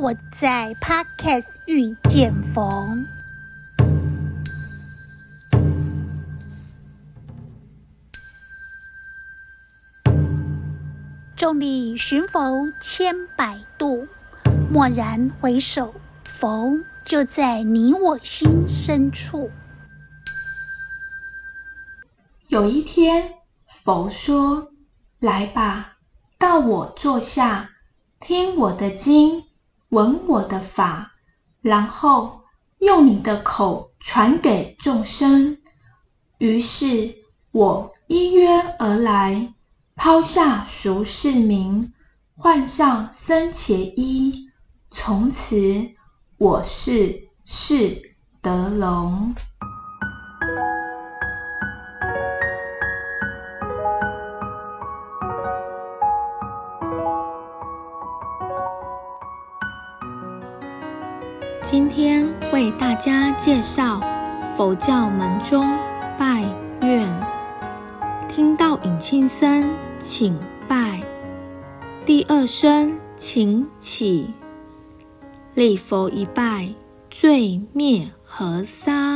我在 Podcast 遇见佛。众里寻佛千百度，蓦然回首，佛就在你我心深处。有一天，佛说：“来吧，到我座下，听我的经，闻我的法，然后用你的口传给众生。”于是，我依约而来。抛下俗世名，换上僧伽衣，从此我是释德隆。今天为大家介绍佛教门中拜愿，听到引磬声。请拜，第二声请起，立佛一拜，罪灭河沙。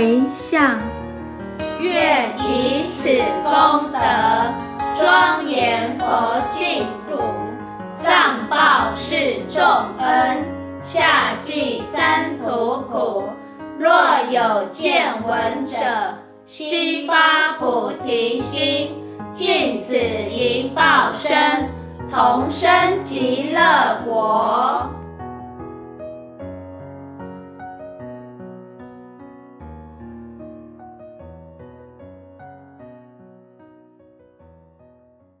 回向。愿以此功德，庄严佛净土，上报四重恩，下济三途苦。若有见闻者，悉发菩提心，尽此一报身，同生极乐国。